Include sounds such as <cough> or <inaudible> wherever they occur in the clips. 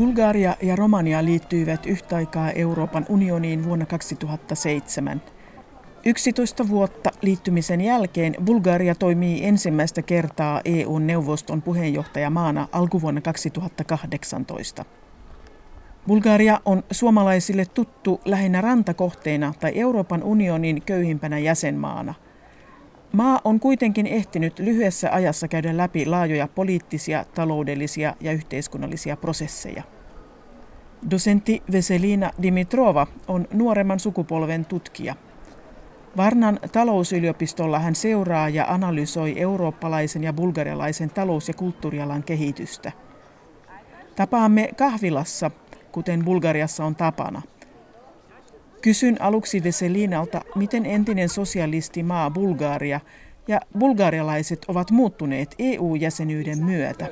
Bulgaria ja Romania liittyivät yhtä aikaa Euroopan unioniin vuonna 2007. 11 vuotta liittymisen jälkeen Bulgaria toimii ensimmäistä kertaa EU-neuvoston puheenjohtajamaana alkuvuonna 2018. Bulgaria on suomalaisille tuttu lähinnä rantakohteena tai Euroopan unionin köyhimpänä jäsenmaana. Maa on kuitenkin ehtinyt lyhyessä ajassa käydä läpi laajoja poliittisia, taloudellisia ja yhteiskunnallisia prosesseja. Dosentti Veselina Dimitrova on nuoremman sukupolven tutkija. Varnan talousyliopistolla hän seuraa ja analysoi eurooppalaisen ja bulgarialaisen talous- ja kulttuurialan kehitystä. Tapaamme kahvilassa, kuten Bulgariassa on tapana. Kysyn aluksi Veselinalta, miten entinen sosialistimaa Bulgaria ja bulgarialaiset ovat muuttuneet EU-jäsenyyden myötä.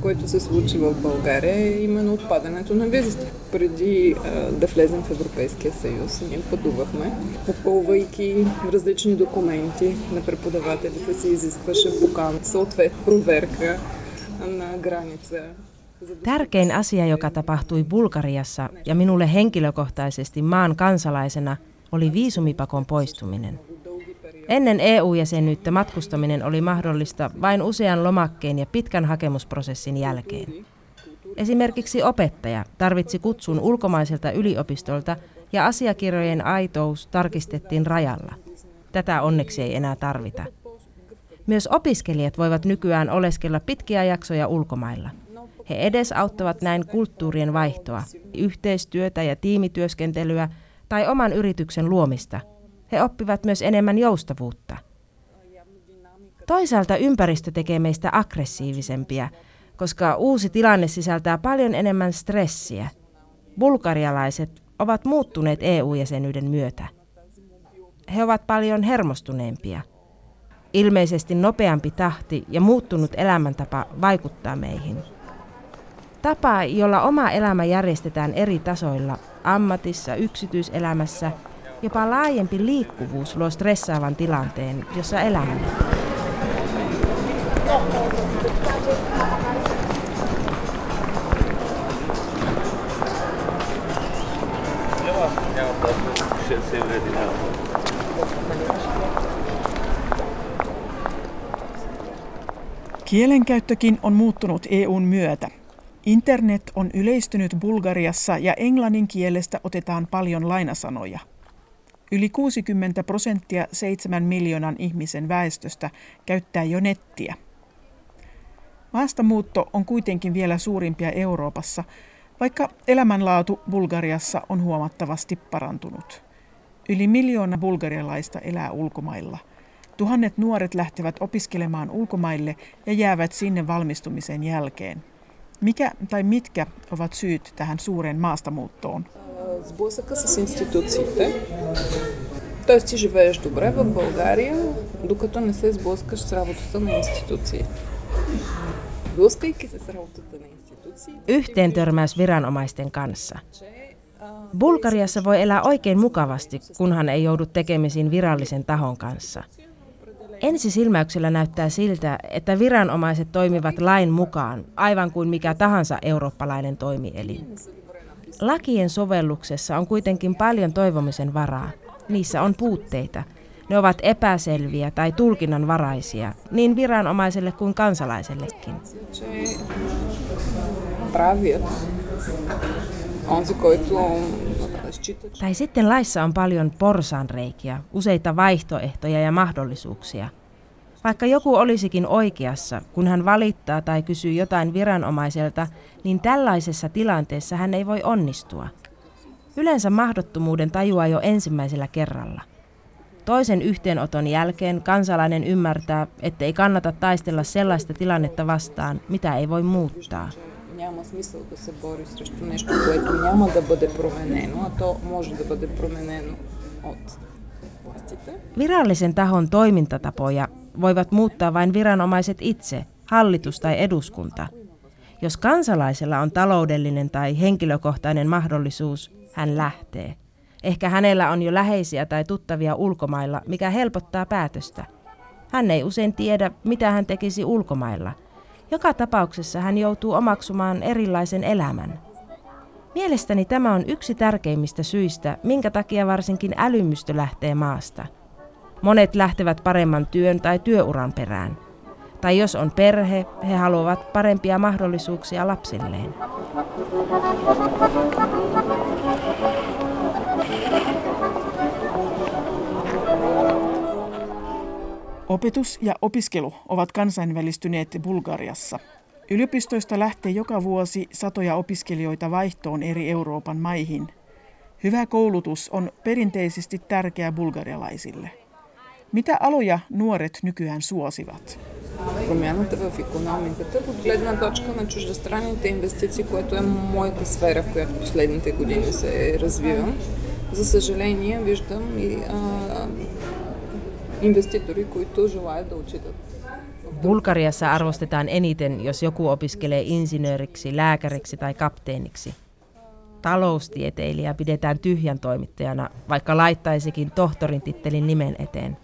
който се случи в България е именно отпадането на визите. Преди а, да влезем в Европейския съюз, ние пътувахме, попълвайки различни документи на преподавателите се изискваше покана, съответно проверка на граница. Tärkein asia, joka tapahtui Bulgariassa ja minulle henkilökohtaisesti maan kansalaisena, oli viisumipakon poistuminen. Ennen EU-jäsenyyttä matkustaminen oli mahdollista vain usean lomakkeen ja pitkän hakemusprosessin jälkeen. Esimerkiksi opettaja tarvitsi kutsun ulkomaiselta yliopistolta ja asiakirjojen aitous tarkistettiin rajalla. Tätä onneksi ei enää tarvita. Myös opiskelijat voivat nykyään oleskella pitkiä jaksoja ulkomailla. He edesauttavat näin kulttuurien vaihtoa, yhteistyötä ja tiimityöskentelyä tai oman yrityksen luomista – he oppivat myös enemmän joustavuutta. Toisaalta ympäristö tekee meistä aggressiivisempia, koska uusi tilanne sisältää paljon enemmän stressiä. Bulgarialaiset ovat muuttuneet EU-jäsenyyden myötä. He ovat paljon hermostuneempia. Ilmeisesti nopeampi tahti ja muuttunut elämäntapa vaikuttaa meihin. Tapa, jolla oma elämä järjestetään eri tasoilla, ammatissa, yksityiselämässä – Jopa laajempi liikkuvuus luo stressaavan tilanteen, jossa elämme. Kielenkäyttökin on muuttunut EUn myötä. Internet on yleistynyt Bulgariassa ja englannin kielestä otetaan paljon lainasanoja – Yli 60 prosenttia 7 miljoonan ihmisen väestöstä käyttää jo nettiä. Maastamuutto on kuitenkin vielä suurimpia Euroopassa, vaikka elämänlaatu Bulgariassa on huomattavasti parantunut. Yli miljoona bulgarialaista elää ulkomailla. Tuhannet nuoret lähtevät opiskelemaan ulkomaille ja jäävät sinne valmistumisen jälkeen. Mikä tai mitkä ovat syyt tähän suureen maastamuuttoon? сблъсъка с институциите. Тоест ти живееш добре в България, докато не се сблъскаш с работата на институциите. Сблъскайки се с работата на институции... Yhteen törmäys viranomaisten kanssa. Bulgariassa voi elää oikein mukavasti, kunhan ei joudu tekemisiin virallisen tahon kanssa. Ensisilmäyksellä näyttää siltä, että viranomaiset toimivat lain mukaan, aivan kuin mikä tahansa eurooppalainen toimielin. Lakien sovelluksessa on kuitenkin paljon toivomisen varaa. Niissä on puutteita. Ne ovat epäselviä tai tulkinnanvaraisia, niin viranomaiselle kuin kansalaisellekin. Tai sitten laissa on paljon porsanreikiä, useita vaihtoehtoja ja mahdollisuuksia – vaikka joku olisikin oikeassa, kun hän valittaa tai kysyy jotain viranomaiselta, niin tällaisessa tilanteessa hän ei voi onnistua. Yleensä mahdottomuuden tajuaa jo ensimmäisellä kerralla. Toisen yhteenoton jälkeen kansalainen ymmärtää, ettei kannata taistella sellaista tilannetta vastaan, mitä ei voi muuttaa няма смисъл да се бори срещу нещо, което няма да бъде променено, а то може да бъде променено от властите. Virallisen tahon toimintatapoja voivat muuttaa vain viranomaiset itse, hallitus tai eduskunta. Jos kansalaisella on taloudellinen tai henkilökohtainen mahdollisuus, hän lähtee. Ehkä hänellä on jo läheisiä tai tuttavia ulkomailla, mikä helpottaa päätöstä. Hän ei usein tiedä, mitä hän tekisi ulkomailla. joka tapauksessa hän joutuu omaksumaan erilaisen elämän. Mielestäni tämä on yksi tärkeimmistä syistä, minkä takia varsinkin älymystö lähtee maasta. Monet lähtevät paremman työn tai työuran perään. Tai jos on perhe, he haluavat parempia mahdollisuuksia lapsilleen. Opetus ja opiskelu ovat kansainvälistyneet Bulgariassa. Yliopistoista lähtee joka vuosi satoja opiskelijoita vaihtoon eri Euroopan maihin. Hyvä koulutus on perinteisesti tärkeä bulgarialaisille. Mitä aloja nuoret nykyään suosivat? промяната в економиката от гледна точка на чуждестранните инвестиции, което е моята сфера, в която последните години се развивам. За съжаление, виждам и а, инвеститори, които желаят да отчитат Bulgariassa arvostetaan eniten, jos joku opiskelee insinööriksi, lääkäriksi tai kapteeniksi. Taloustieteilijä pidetään tyhjän toimittajana, vaikka laittaisikin tohtorin tittelin nimen eteen.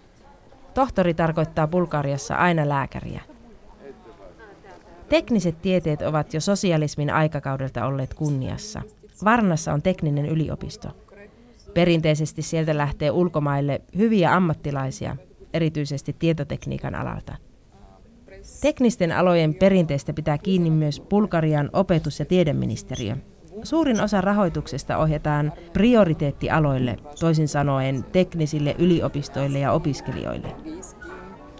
Tohtori tarkoittaa Bulgariassa aina lääkäriä. Tekniset tieteet ovat jo sosialismin aikakaudelta olleet kunniassa. Varnassa on tekninen yliopisto. Perinteisesti sieltä lähtee ulkomaille hyviä ammattilaisia, erityisesti tietotekniikan alalta. Teknisten alojen perinteistä pitää kiinni myös Bulgarian opetus- ja tiedeministeriö. Suurin osa rahoituksesta ohjataan prioriteettialoille, toisin sanoen teknisille yliopistoille ja opiskelijoille.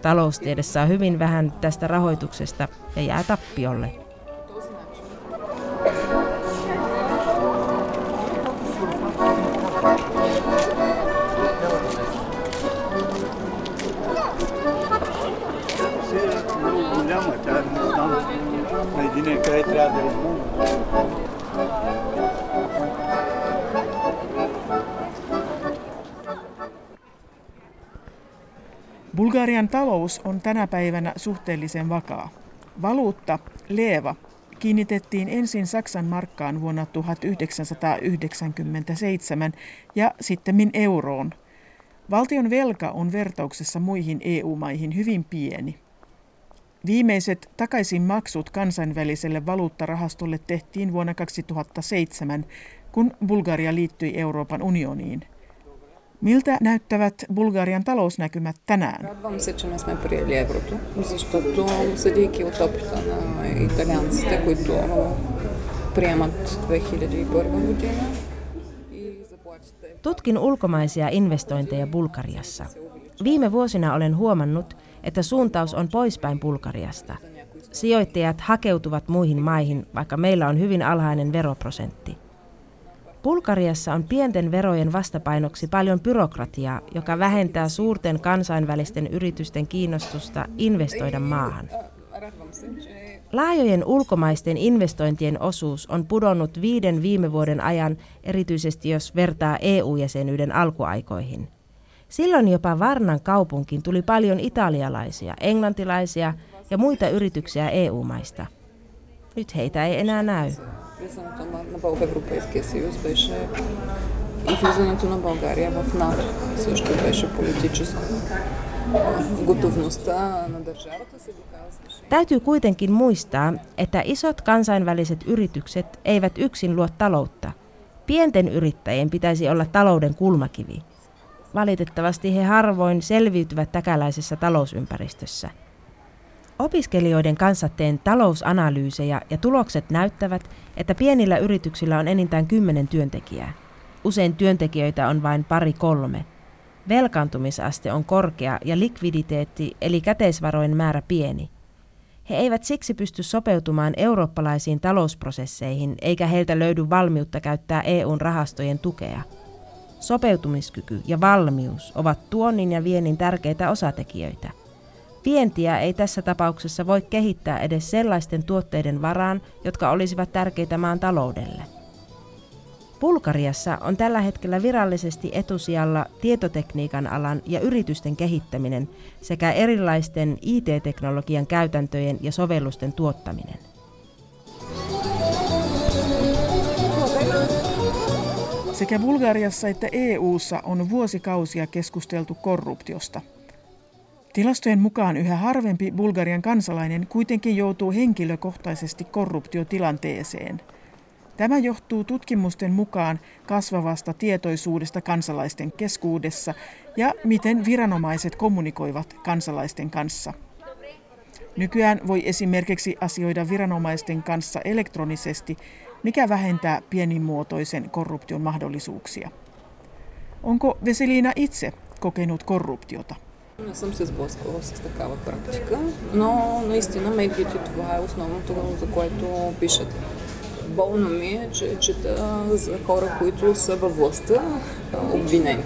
Taloustiede saa hyvin vähän tästä rahoituksesta ja jää tappiolle. Bulgarian talous on tänä päivänä suhteellisen vakaa. Valuutta, leva, kiinnitettiin ensin Saksan markkaan vuonna 1997 ja sitten euroon. Valtion velka on vertauksessa muihin EU-maihin hyvin pieni. Viimeiset takaisinmaksut kansainväliselle valuuttarahastolle tehtiin vuonna 2007, kun Bulgaria liittyi Euroopan unioniin. Miltä näyttävät Bulgarian talousnäkymät tänään? Tutkin ulkomaisia investointeja Bulgariassa. Viime vuosina olen huomannut, että suuntaus on poispäin Bulgariasta. Sijoittajat hakeutuvat muihin maihin, vaikka meillä on hyvin alhainen veroprosentti. Bulgariassa on pienten verojen vastapainoksi paljon byrokratiaa, joka vähentää suurten kansainvälisten yritysten kiinnostusta investoida maahan. Laajojen ulkomaisten investointien osuus on pudonnut viiden viime vuoden ajan, erityisesti jos vertaa EU-jäsenyyden alkuaikoihin. Silloin jopa Varnan kaupunkiin tuli paljon italialaisia, englantilaisia ja muita yrityksiä EU-maista. Nyt heitä ei enää näy. Täytyy kuitenkin muistaa, että isot kansainväliset yritykset eivät yksin luo taloutta. Pienten yrittäjien pitäisi olla talouden kulmakivi. Valitettavasti he harvoin selviytyvät täkäläisessä talousympäristössä – Opiskelijoiden kanssa teen talousanalyysejä ja tulokset näyttävät, että pienillä yrityksillä on enintään kymmenen työntekijää. Usein työntekijöitä on vain pari kolme. Velkaantumisaste on korkea ja likviditeetti eli käteisvarojen määrä pieni. He eivät siksi pysty sopeutumaan eurooppalaisiin talousprosesseihin eikä heiltä löydy valmiutta käyttää EUn rahastojen tukea. Sopeutumiskyky ja valmius ovat tuonnin ja viennin tärkeitä osatekijöitä – Vientiä ei tässä tapauksessa voi kehittää edes sellaisten tuotteiden varaan, jotka olisivat tärkeitä maan taloudelle. Bulgariassa on tällä hetkellä virallisesti etusijalla tietotekniikan alan ja yritysten kehittäminen sekä erilaisten IT-teknologian käytäntöjen ja sovellusten tuottaminen. Sekä Bulgariassa että EU:ssa on vuosikausia keskusteltu korruptiosta – Tilastojen mukaan yhä harvempi Bulgarian kansalainen kuitenkin joutuu henkilökohtaisesti korruptiotilanteeseen. Tämä johtuu tutkimusten mukaan kasvavasta tietoisuudesta kansalaisten keskuudessa ja miten viranomaiset kommunikoivat kansalaisten kanssa. Nykyään voi esimerkiksi asioida viranomaisten kanssa elektronisesti, mikä vähentää pienimuotoisen korruption mahdollisuuksia. Onko Veselina itse kokenut korruptiota? Не съм се сблъсквала с такава практика, но наистина медиите това е основното, за което пишат. Болно ми е, че чета за хора, които са във властта обвинени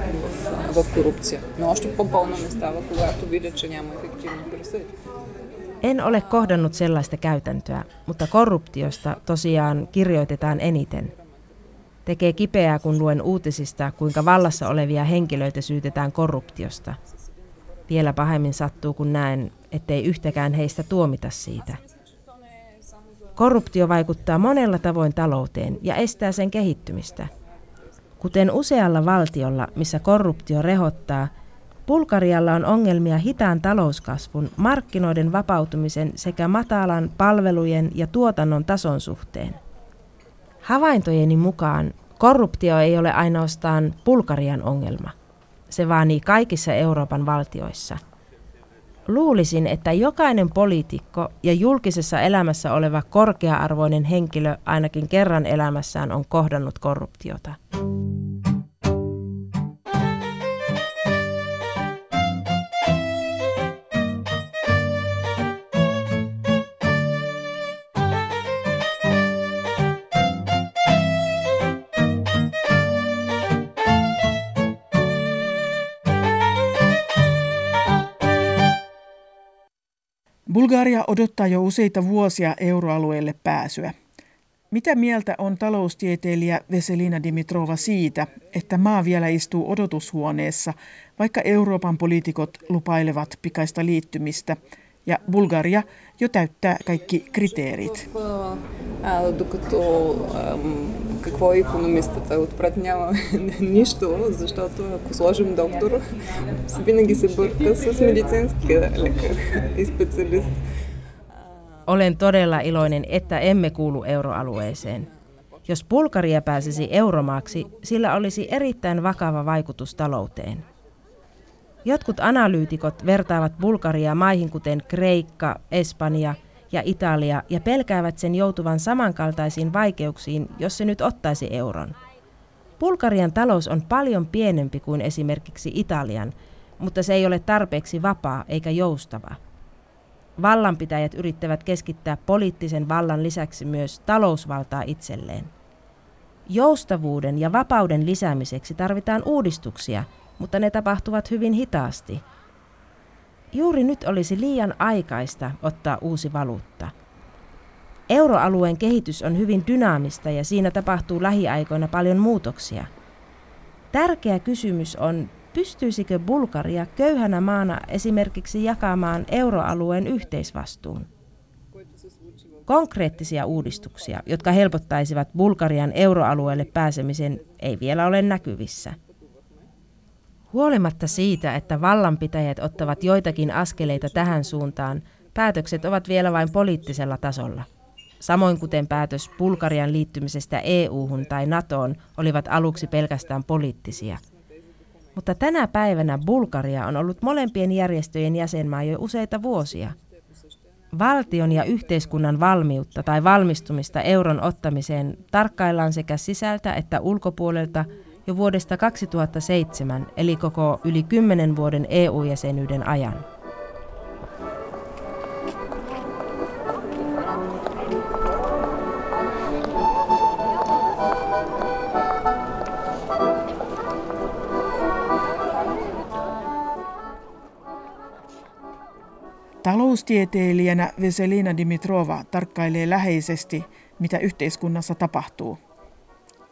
в, в корупция. Но още по-болно ми става, когато видя, че няма ефективни присъди. En ole kohdannut sellaista käytäntöä, mutta korruptiosta tosiaan kirjoitetaan eniten. Tekee kipeää, kun luen uutisista, kuinka vallassa olevia henkilöitä syytetään korruptiosta – vielä pahemmin sattuu, kun näen, ettei yhtäkään heistä tuomita siitä. Korruptio vaikuttaa monella tavoin talouteen ja estää sen kehittymistä. Kuten usealla valtiolla, missä korruptio rehottaa, Bulgarialla on ongelmia hitaan talouskasvun, markkinoiden vapautumisen sekä matalan palvelujen ja tuotannon tason suhteen. Havaintojeni mukaan korruptio ei ole ainoastaan Bulgarian ongelma – se vaanii kaikissa Euroopan valtioissa. Luulisin, että jokainen poliitikko ja julkisessa elämässä oleva korkea-arvoinen henkilö ainakin kerran elämässään on kohdannut korruptiota. Bulgaria odottaa jo useita vuosia euroalueelle pääsyä. Mitä mieltä on taloustieteilijä Veselina Dimitrova siitä, että maa vielä istuu odotushuoneessa, vaikka Euroopan poliitikot lupailevat pikaista liittymistä ja Bulgaria jo täyttää kaikki kriteerit? <laughs> какво е економистата. Отпред няма нищо, защото ако сложим доктор, винаги се бърка с медицинския лекар и специалист. Olen todella iloinen, että emme kuulu euroalueeseen. Jos Bulgaria pääsisi euromaaksi, sillä olisi erittäin vakava vaikutus talouteen. Jotkut analyytikot vertaavat Bulgariaa maihin kuten Kreikka, Espanja – ja Italia ja pelkäävät sen joutuvan samankaltaisiin vaikeuksiin, jos se nyt ottaisi euron. Bulgarian talous on paljon pienempi kuin esimerkiksi Italian, mutta se ei ole tarpeeksi vapaa eikä joustava. Vallanpitäjät yrittävät keskittää poliittisen vallan lisäksi myös talousvaltaa itselleen. Joustavuuden ja vapauden lisäämiseksi tarvitaan uudistuksia, mutta ne tapahtuvat hyvin hitaasti – Juuri nyt olisi liian aikaista ottaa uusi valuutta. Euroalueen kehitys on hyvin dynaamista ja siinä tapahtuu lähiaikoina paljon muutoksia. Tärkeä kysymys on, pystyisikö Bulgaria köyhänä maana esimerkiksi jakamaan euroalueen yhteisvastuun? Konkreettisia uudistuksia, jotka helpottaisivat Bulgarian euroalueelle pääsemisen, ei vielä ole näkyvissä. Huolimatta siitä, että vallanpitäjät ottavat joitakin askeleita tähän suuntaan, päätökset ovat vielä vain poliittisella tasolla. Samoin kuten päätös Bulgarian liittymisestä EU-hun tai NATOon olivat aluksi pelkästään poliittisia. Mutta tänä päivänä Bulgaria on ollut molempien järjestöjen jäsenmaa jo useita vuosia. Valtion ja yhteiskunnan valmiutta tai valmistumista euron ottamiseen tarkkaillaan sekä sisältä että ulkopuolelta – jo vuodesta 2007, eli koko yli 10 vuoden EU-jäsenyyden ajan. Taloustieteilijänä Veselina Dimitrova tarkkailee läheisesti, mitä yhteiskunnassa tapahtuu.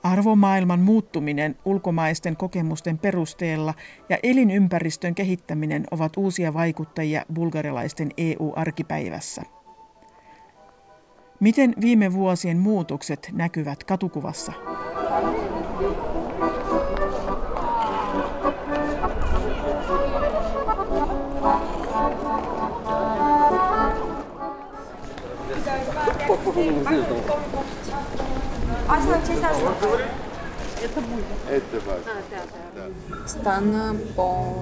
Arvomaailman muuttuminen ulkomaisten kokemusten perusteella ja elinympäristön kehittäminen ovat uusia vaikuttajia bulgarilaisten EU-arkipäivässä. Miten viime vuosien muutokset näkyvät katukuvassa? Стана по,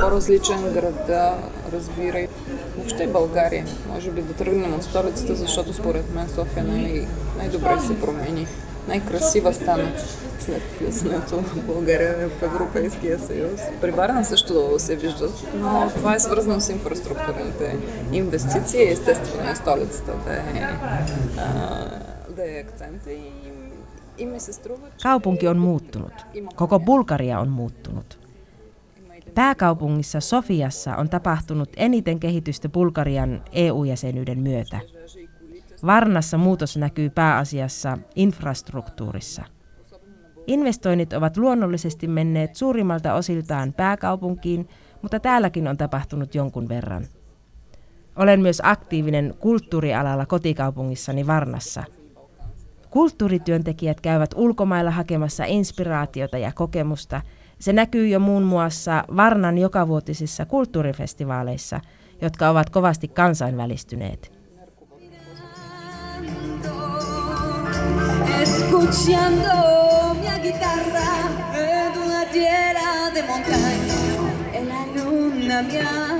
по-различен града, разбирай. Въобще България. Може би да тръгнем от столицата, защото според мен София най- най-добре се промени. Най-красива стана след влизането в България в Европейския съюз. При Варна също се виждат, но това е свързано с инфраструктурните инвестиции. Естествено е столицата да е, Kaupunki on muuttunut. Koko Bulgaria on muuttunut. Pääkaupungissa Sofiassa on tapahtunut eniten kehitystä Bulgarian EU-jäsenyyden myötä. Varnassa muutos näkyy pääasiassa infrastruktuurissa. Investoinnit ovat luonnollisesti menneet suurimmalta osiltaan pääkaupunkiin, mutta täälläkin on tapahtunut jonkun verran. Olen myös aktiivinen kulttuurialalla kotikaupungissani Varnassa – Kulttuurityöntekijät käyvät ulkomailla hakemassa inspiraatiota ja kokemusta. Se näkyy jo muun muassa Varnan jokavuotisissa kulttuurifestivaaleissa, jotka ovat kovasti kansainvälistyneet. Me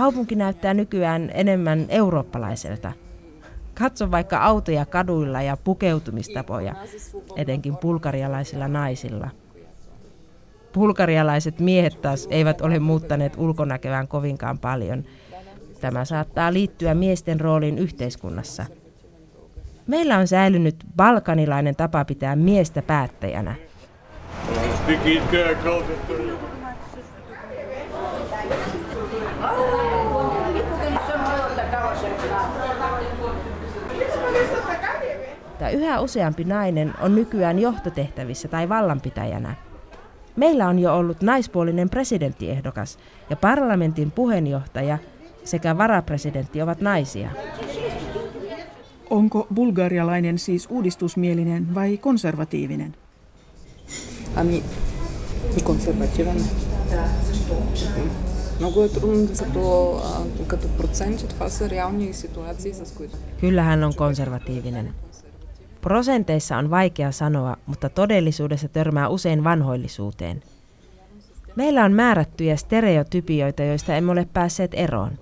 Kaupunki näyttää nykyään enemmän eurooppalaiselta. Katso vaikka autoja kaduilla ja pukeutumistapoja, etenkin bulgarialaisilla naisilla. Bulgarialaiset miehet taas eivät ole muuttaneet ulkonäköään kovinkaan paljon. Tämä saattaa liittyä miesten rooliin yhteiskunnassa. Meillä on säilynyt balkanilainen tapa pitää miestä päättäjänä. Tämä yhä useampi nainen on nykyään johtotehtävissä tai vallanpitäjänä. Meillä on jo ollut naispuolinen presidenttiehdokas ja parlamentin puheenjohtaja sekä varapresidentti ovat naisia. Onko bulgarialainen siis uudistusmielinen vai konservatiivinen? Ами, и консервативен. Много е трудно да като, като проценти, това са реални ситуации, с които... Kyllä hän on konservatiivinen. Prosenteissa on vaikea sanoa, mutta todellisuudessa törmää usein vanhoillisuuteen. Meillä on määrättyjä stereotypioita, joista emme ole päässeet eroon.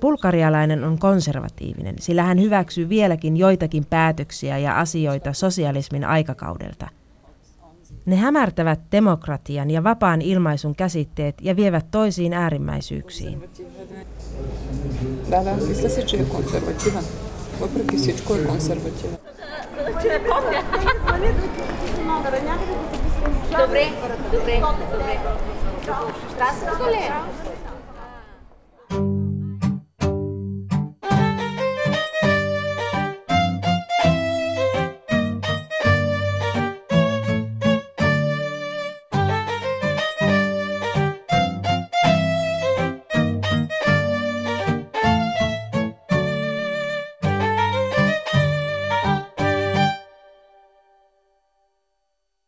Bulgarialainen on konservatiivinen, sillä hän hyväksyy vieläkin joitakin päätöksiä ja asioita sosialismin aikakaudelta – ne hämärtävät demokratian ja vapaan ilmaisun käsitteet ja vievät toisiin äärimmäisyyksiin. Въпреки всичко е консервативен. Добре, добре, добре. Трябва да се